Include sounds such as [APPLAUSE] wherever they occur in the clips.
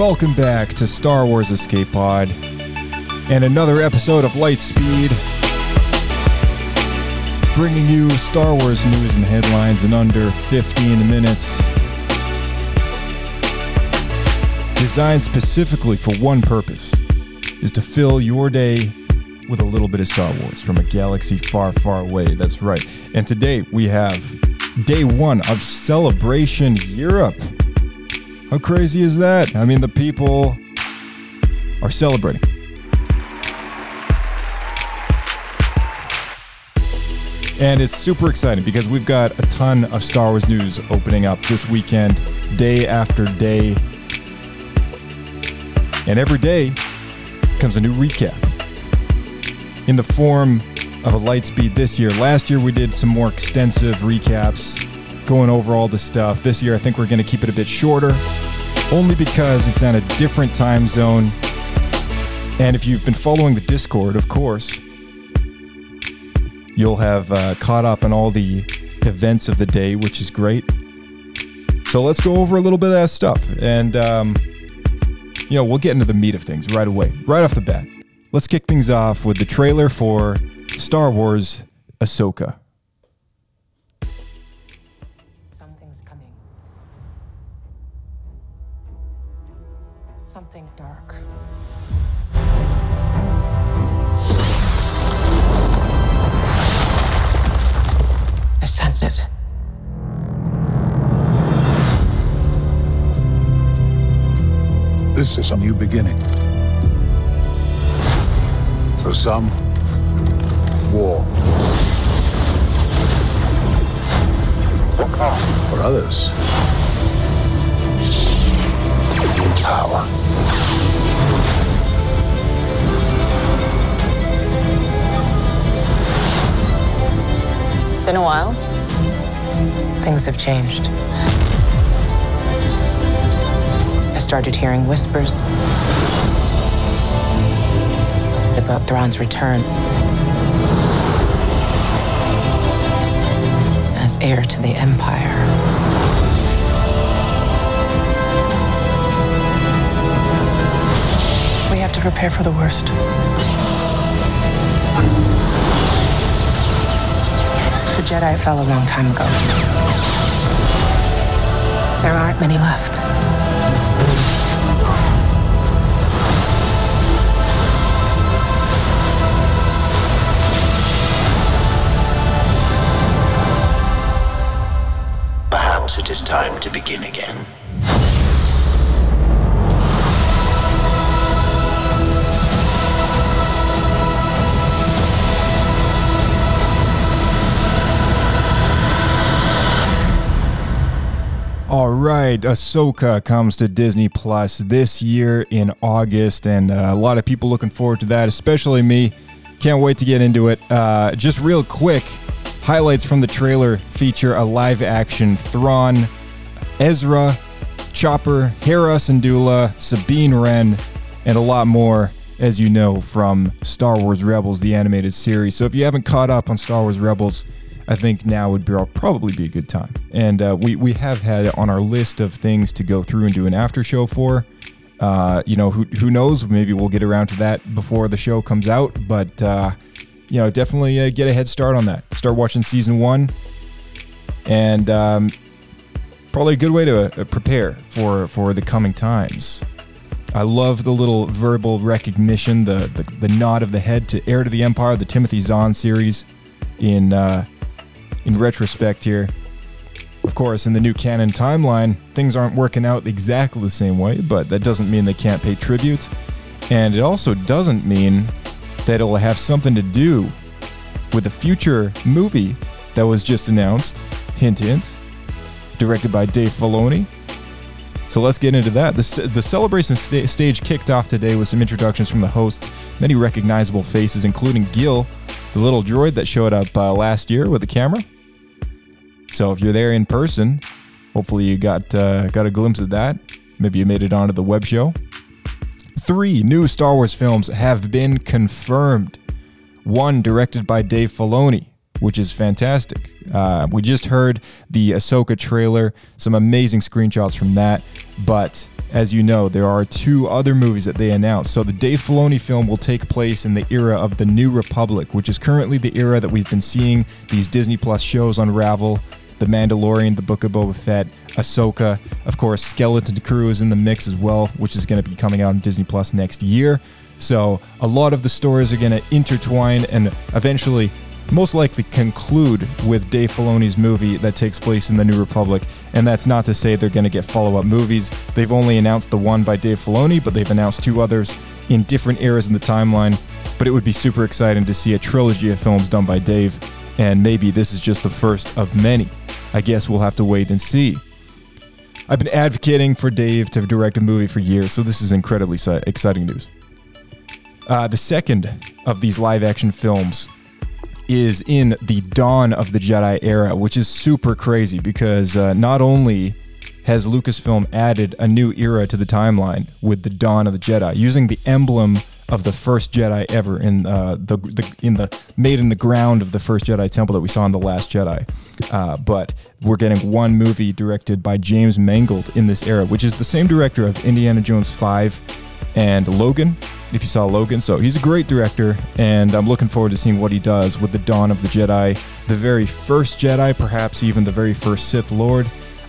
Welcome back to Star Wars Escape Pod and another episode of Lightspeed, bringing you Star Wars news and headlines in under 15 minutes. Designed specifically for one purpose is to fill your day with a little bit of Star Wars from a galaxy far, far away. That's right. And today we have day one of Celebration Europe. How crazy is that? I mean, the people are celebrating. And it's super exciting because we've got a ton of Star Wars news opening up this weekend, day after day. And every day comes a new recap in the form of a Lightspeed this year. Last year we did some more extensive recaps going over all the stuff. This year I think we're going to keep it a bit shorter only because it's on a different time zone. And if you've been following the Discord, of course, you'll have uh, caught up on all the events of the day, which is great. So let's go over a little bit of that stuff. And, um, you know, we'll get into the meat of things right away, right off the bat. Let's kick things off with the trailer for Star Wars Ahsoka. I it. This is a new beginning. For some, war. For others, power. It's been a while. Things have changed. I started hearing whispers about Thrawn's return as heir to the Empire. We have to prepare for the worst. The Jedi fell a long time ago. There aren't many left. Perhaps it is time to begin again. All right, Ahsoka comes to Disney Plus this year in August, and uh, a lot of people looking forward to that, especially me. Can't wait to get into it. Uh, just real quick, highlights from the trailer feature a live action Thrawn, Ezra, Chopper, Hera Syndulla, Sabine Wren, and a lot more, as you know, from Star Wars Rebels, the animated series. So if you haven't caught up on Star Wars Rebels, I think now would be, probably be a good time. And uh, we, we have had on our list of things to go through and do an after show for. Uh, you know, who, who knows? Maybe we'll get around to that before the show comes out. But, uh, you know, definitely uh, get a head start on that. Start watching season one. And um, probably a good way to uh, prepare for, for the coming times. I love the little verbal recognition, the, the, the nod of the head to Heir to the Empire, the Timothy Zahn series in uh, in retrospect here. Of course, in the new canon timeline, things aren't working out exactly the same way, but that doesn't mean they can't pay tribute. And it also doesn't mean that it'll have something to do with a future movie that was just announced, hint hint, directed by Dave Filoni. So let's get into that. The, st- the celebration sta- stage kicked off today with some introductions from the hosts, many recognizable faces, including Gil, the little droid that showed up uh, last year with a camera. So if you're there in person, hopefully you got uh, got a glimpse of that. Maybe you made it onto the web show. Three new Star Wars films have been confirmed. One directed by Dave Filoni, which is fantastic. Uh, we just heard the Ahsoka trailer, some amazing screenshots from that, but as you know, there are two other movies that they announced. So the Dave Filoni film will take place in the era of the New Republic, which is currently the era that we've been seeing these Disney Plus shows unravel. The Mandalorian, The Book of Boba Fett, Ahsoka, of course, Skeleton Crew is in the mix as well, which is going to be coming out on Disney Plus next year. So a lot of the stories are going to intertwine and eventually most likely conclude with Dave Filoni's movie that takes place in the New Republic. And that's not to say they're going to get follow up movies. They've only announced the one by Dave Filoni, but they've announced two others in different eras in the timeline. But it would be super exciting to see a trilogy of films done by Dave. And maybe this is just the first of many. I guess we'll have to wait and see. I've been advocating for Dave to direct a movie for years, so this is incredibly exciting news. Uh, the second of these live action films is in the dawn of the Jedi era, which is super crazy because uh, not only has Lucasfilm added a new era to the timeline with the dawn of the Jedi, using the emblem of the first Jedi ever in uh, the, the in the made in the ground of the first Jedi temple that we saw in the Last Jedi. Uh, but we're getting one movie directed by James Mangold in this era, which is the same director of Indiana Jones 5 and Logan, if you saw Logan. So he's a great director, and I'm looking forward to seeing what he does with the Dawn of the Jedi, the very first Jedi, perhaps even the very first Sith Lord.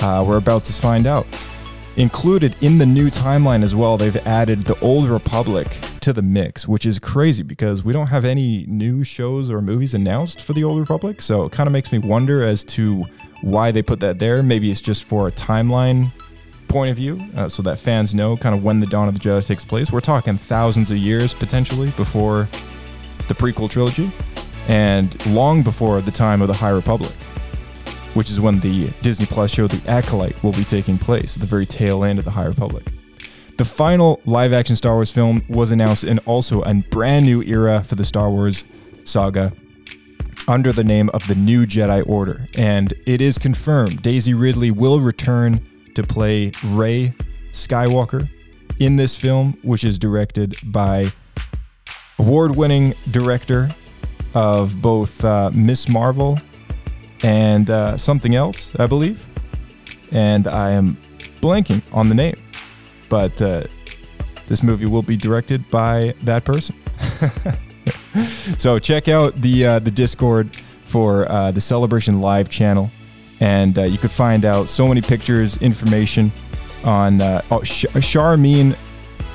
Uh, we're about to find out. Included in the new timeline as well, they've added the Old Republic to the mix, which is crazy because we don't have any new shows or movies announced for the Old Republic. So it kind of makes me wonder as to why they put that there. Maybe it's just for a timeline point of view, uh, so that fans know kind of when the Dawn of the Jedi takes place. We're talking thousands of years potentially before the prequel trilogy, and long before the time of the High Republic which is when the Disney Plus show The Acolyte will be taking place, the very tail end of the High Republic. The final live action Star Wars film was announced in also a brand new era for the Star Wars saga under the name of the New Jedi Order. And it is confirmed Daisy Ridley will return to play Rey Skywalker in this film, which is directed by award winning director of both uh, Ms. Marvel and uh, something else, I believe. And I am blanking on the name, but uh, this movie will be directed by that person. [LAUGHS] so check out the uh, the Discord for uh, the Celebration Live channel, and uh, you could find out so many pictures, information on uh, oh, Sh- Sharmeen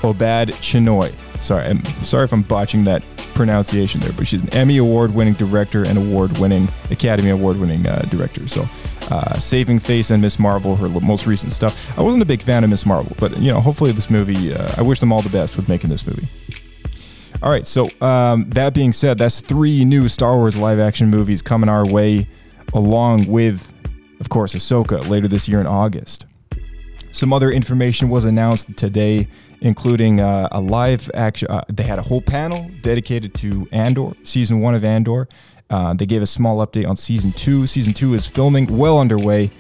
Obad Chinoy. Sorry, I'm sorry if I'm botching that pronunciation there, but she's an Emmy award winning director and award winning Academy award winning uh, director. So, uh, Saving Face and Ms. Marvel, her most recent stuff. I wasn't a big fan of Ms. Marvel, but you know, hopefully this movie. Uh, I wish them all the best with making this movie. All right, so um, that being said, that's three new Star Wars live action movies coming our way, along with, of course, Ahsoka later this year in August. Some other information was announced today including uh, a live action. Uh, they had a whole panel dedicated to Andor, season one of Andor. Uh, they gave a small update on season two. Season two is filming well underway,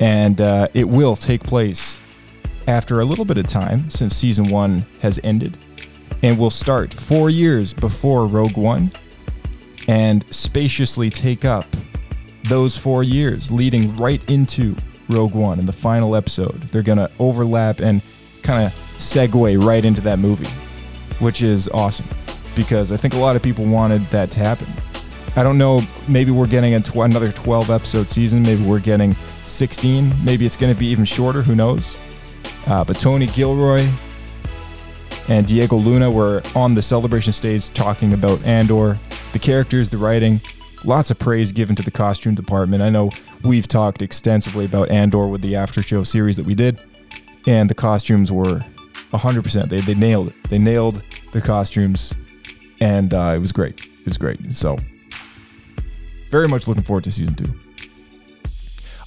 and uh, it will take place after a little bit of time since season one has ended, and will start four years before Rogue One, and spaciously take up those four years, leading right into Rogue One in the final episode. They're gonna overlap and kind of segue right into that movie, which is awesome because I think a lot of people wanted that to happen. I don't know, maybe we're getting tw- another 12 episode season, maybe we're getting 16, maybe it's going to be even shorter, who knows? Uh, but Tony Gilroy and Diego Luna were on the celebration stage talking about Andor, the characters, the writing. Lots of praise given to the costume department. I know we've talked extensively about Andor with the after show series that we did, and the costumes were 100%. They, they nailed it. They nailed the costumes, and uh, it was great. It was great. So, very much looking forward to season two.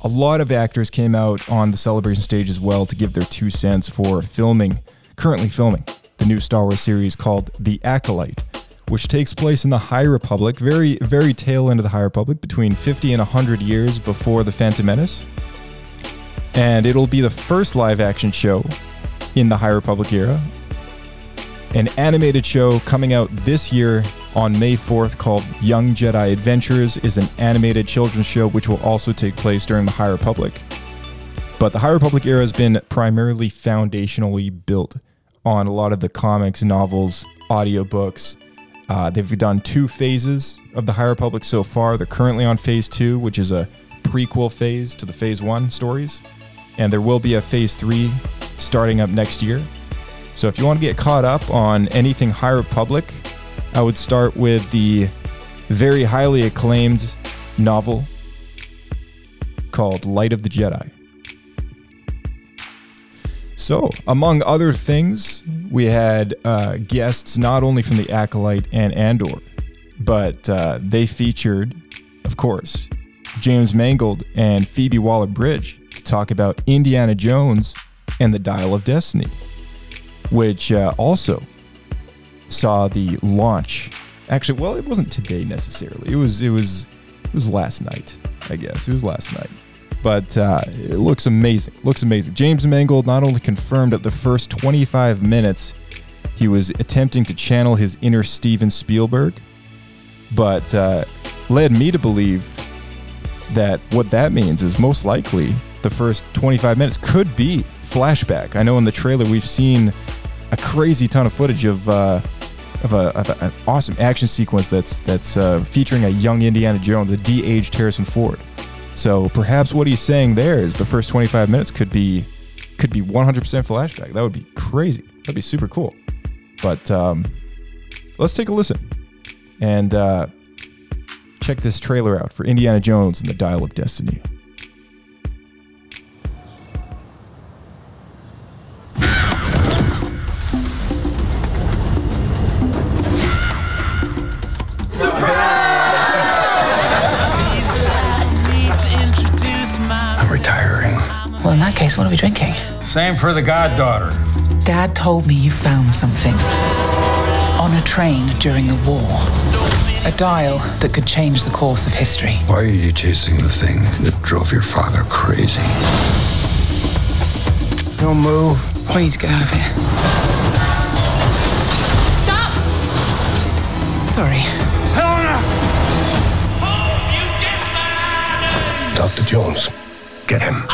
A lot of actors came out on the celebration stage as well to give their two cents for filming, currently filming, the new Star Wars series called The Acolyte, which takes place in the High Republic, very, very tail end of the High Republic, between 50 and 100 years before The Phantom Menace. And it'll be the first live action show in the High Republic era. An animated show coming out this year on May 4th called Young Jedi Adventures is an animated children's show which will also take place during the High Republic. But the High Republic era has been primarily foundationally built on a lot of the comics, novels, audiobooks. Uh, they've done two phases of the High Republic so far. They're currently on phase two, which is a prequel phase to the phase one stories. And there will be a phase three starting up next year. So if you want to get caught up on anything High Republic, I would start with the very highly acclaimed novel called Light of the Jedi. So, among other things, we had uh, guests not only from the Acolyte and Andor, but uh, they featured, of course, James Mangold and Phoebe Waller Bridge to talk about Indiana Jones and the Dial of Destiny, which uh, also saw the launch. Actually, well, it wasn't today necessarily. It was it was it was last night, I guess. It was last night. But uh, it looks amazing. Looks amazing. James Mangold not only confirmed that the first 25 minutes he was attempting to channel his inner Steven Spielberg, but uh, led me to believe that what that means is most likely the first 25 minutes could be flashback. I know in the trailer we've seen a crazy ton of footage of uh, of, a, of a- an awesome action sequence that's that's uh, featuring a young Indiana Jones, a de-aged Harrison Ford. So perhaps what he's saying there is the first 25 minutes could be could be 100% flashback. That would be crazy. That'd be super cool. But um, let's take a listen and uh, check this trailer out for Indiana Jones and the Dial of Destiny. Well, in that case, what are we drinking? Same for the goddaughter. Dad told me you found something on a train during the war. A dial that could change the course of history. Why are you chasing the thing that drove your father crazy? Don't move. We need to get out of here. Stop! Sorry. Helena! Dr. Jones, get him.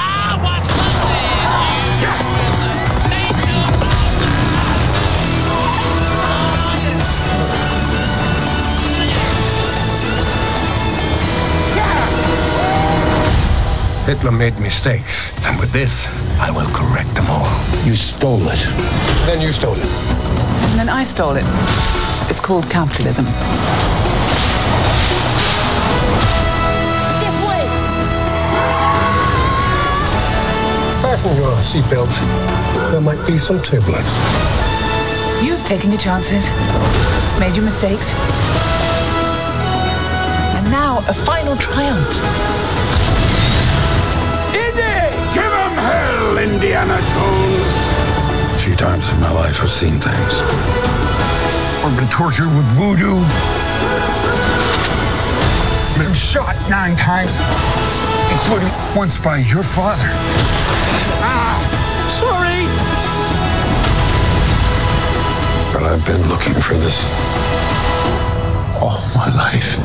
Hitler made mistakes, and with this, I will correct them all. You stole it. Then you stole it. And then I stole it. It's called capitalism. This way! Fasten your seatbelts. There might be some turbulence. You've taken your chances, made your mistakes. And now a final triumph. Indiana Jones! A few times in my life, I've seen things. I've been tortured with voodoo. Been shot nine times, including once by your father. Ah, sorry! But I've been looking for this all my life.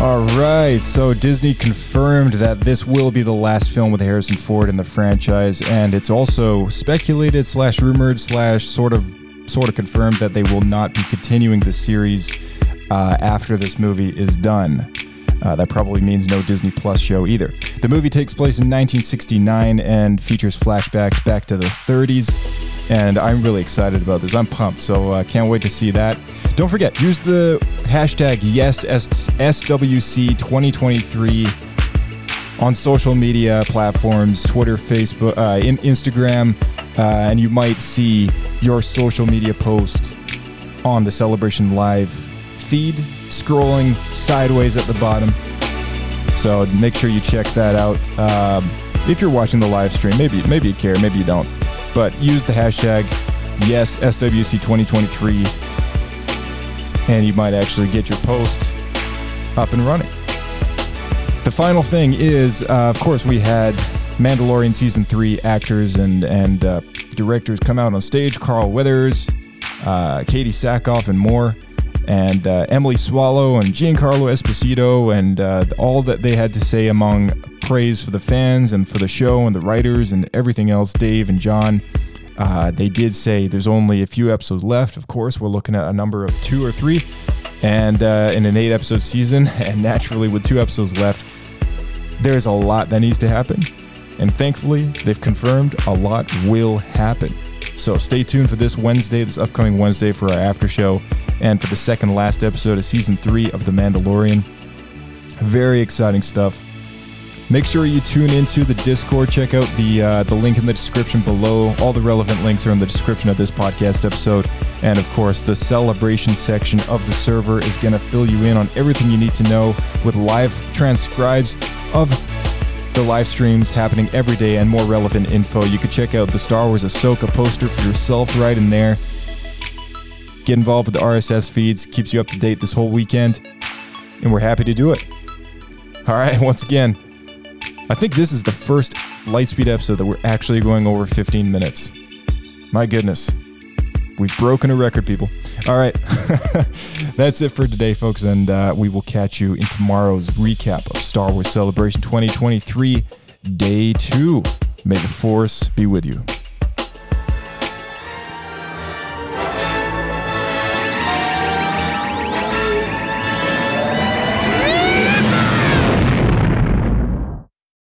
All right, so Disney confirmed that this will be the last film with Harrison Ford in the franchise, and it's also speculated slash rumored slash sort of sort of confirmed that they will not be continuing the series uh, after this movie is done. Uh, that probably means no Disney Plus show either. The movie takes place in 1969 and features flashbacks back to the 30s, and I'm really excited about this. I'm pumped, so uh, can't wait to see that. Don't forget, use the hashtag YesSWC2023 on social media platforms, Twitter, Facebook, uh, in Instagram, uh, and you might see your social media post on the Celebration Live feed, scrolling sideways at the bottom. So make sure you check that out. Um, if you're watching the live stream, maybe maybe you care, maybe you don't, but use the hashtag yes SWC 2023, and you might actually get your post up and running. The final thing is, uh, of course, we had Mandalorian season three actors and and uh, directors come out on stage Carl Weathers, uh, Katee Sackhoff, and more. And uh, Emily Swallow and Giancarlo Esposito, and uh, all that they had to say among praise for the fans and for the show and the writers and everything else, Dave and John. Uh, they did say there's only a few episodes left. Of course, we're looking at a number of two or three, and uh, in an eight episode season, [LAUGHS] and naturally with two episodes left, there's a lot that needs to happen. And thankfully, they've confirmed a lot will happen. So stay tuned for this Wednesday, this upcoming Wednesday, for our after show, and for the second last episode of season three of The Mandalorian. Very exciting stuff. Make sure you tune into the Discord. Check out the uh, the link in the description below. All the relevant links are in the description of this podcast episode. And of course, the celebration section of the server is going to fill you in on everything you need to know with live transcribes of the live streams happening every day and more relevant info. You can check out the Star Wars Ahsoka poster for yourself right in there. Get involved with the RSS feeds, keeps you up to date this whole weekend, and we're happy to do it. All right, [LAUGHS] once again, I think this is the first Lightspeed episode that we're actually going over 15 minutes. My goodness. We've broken a record, people. All right. [LAUGHS] That's it for today, folks. And uh, we will catch you in tomorrow's recap of Star Wars Celebration 2023, Day 2. May the Force be with you.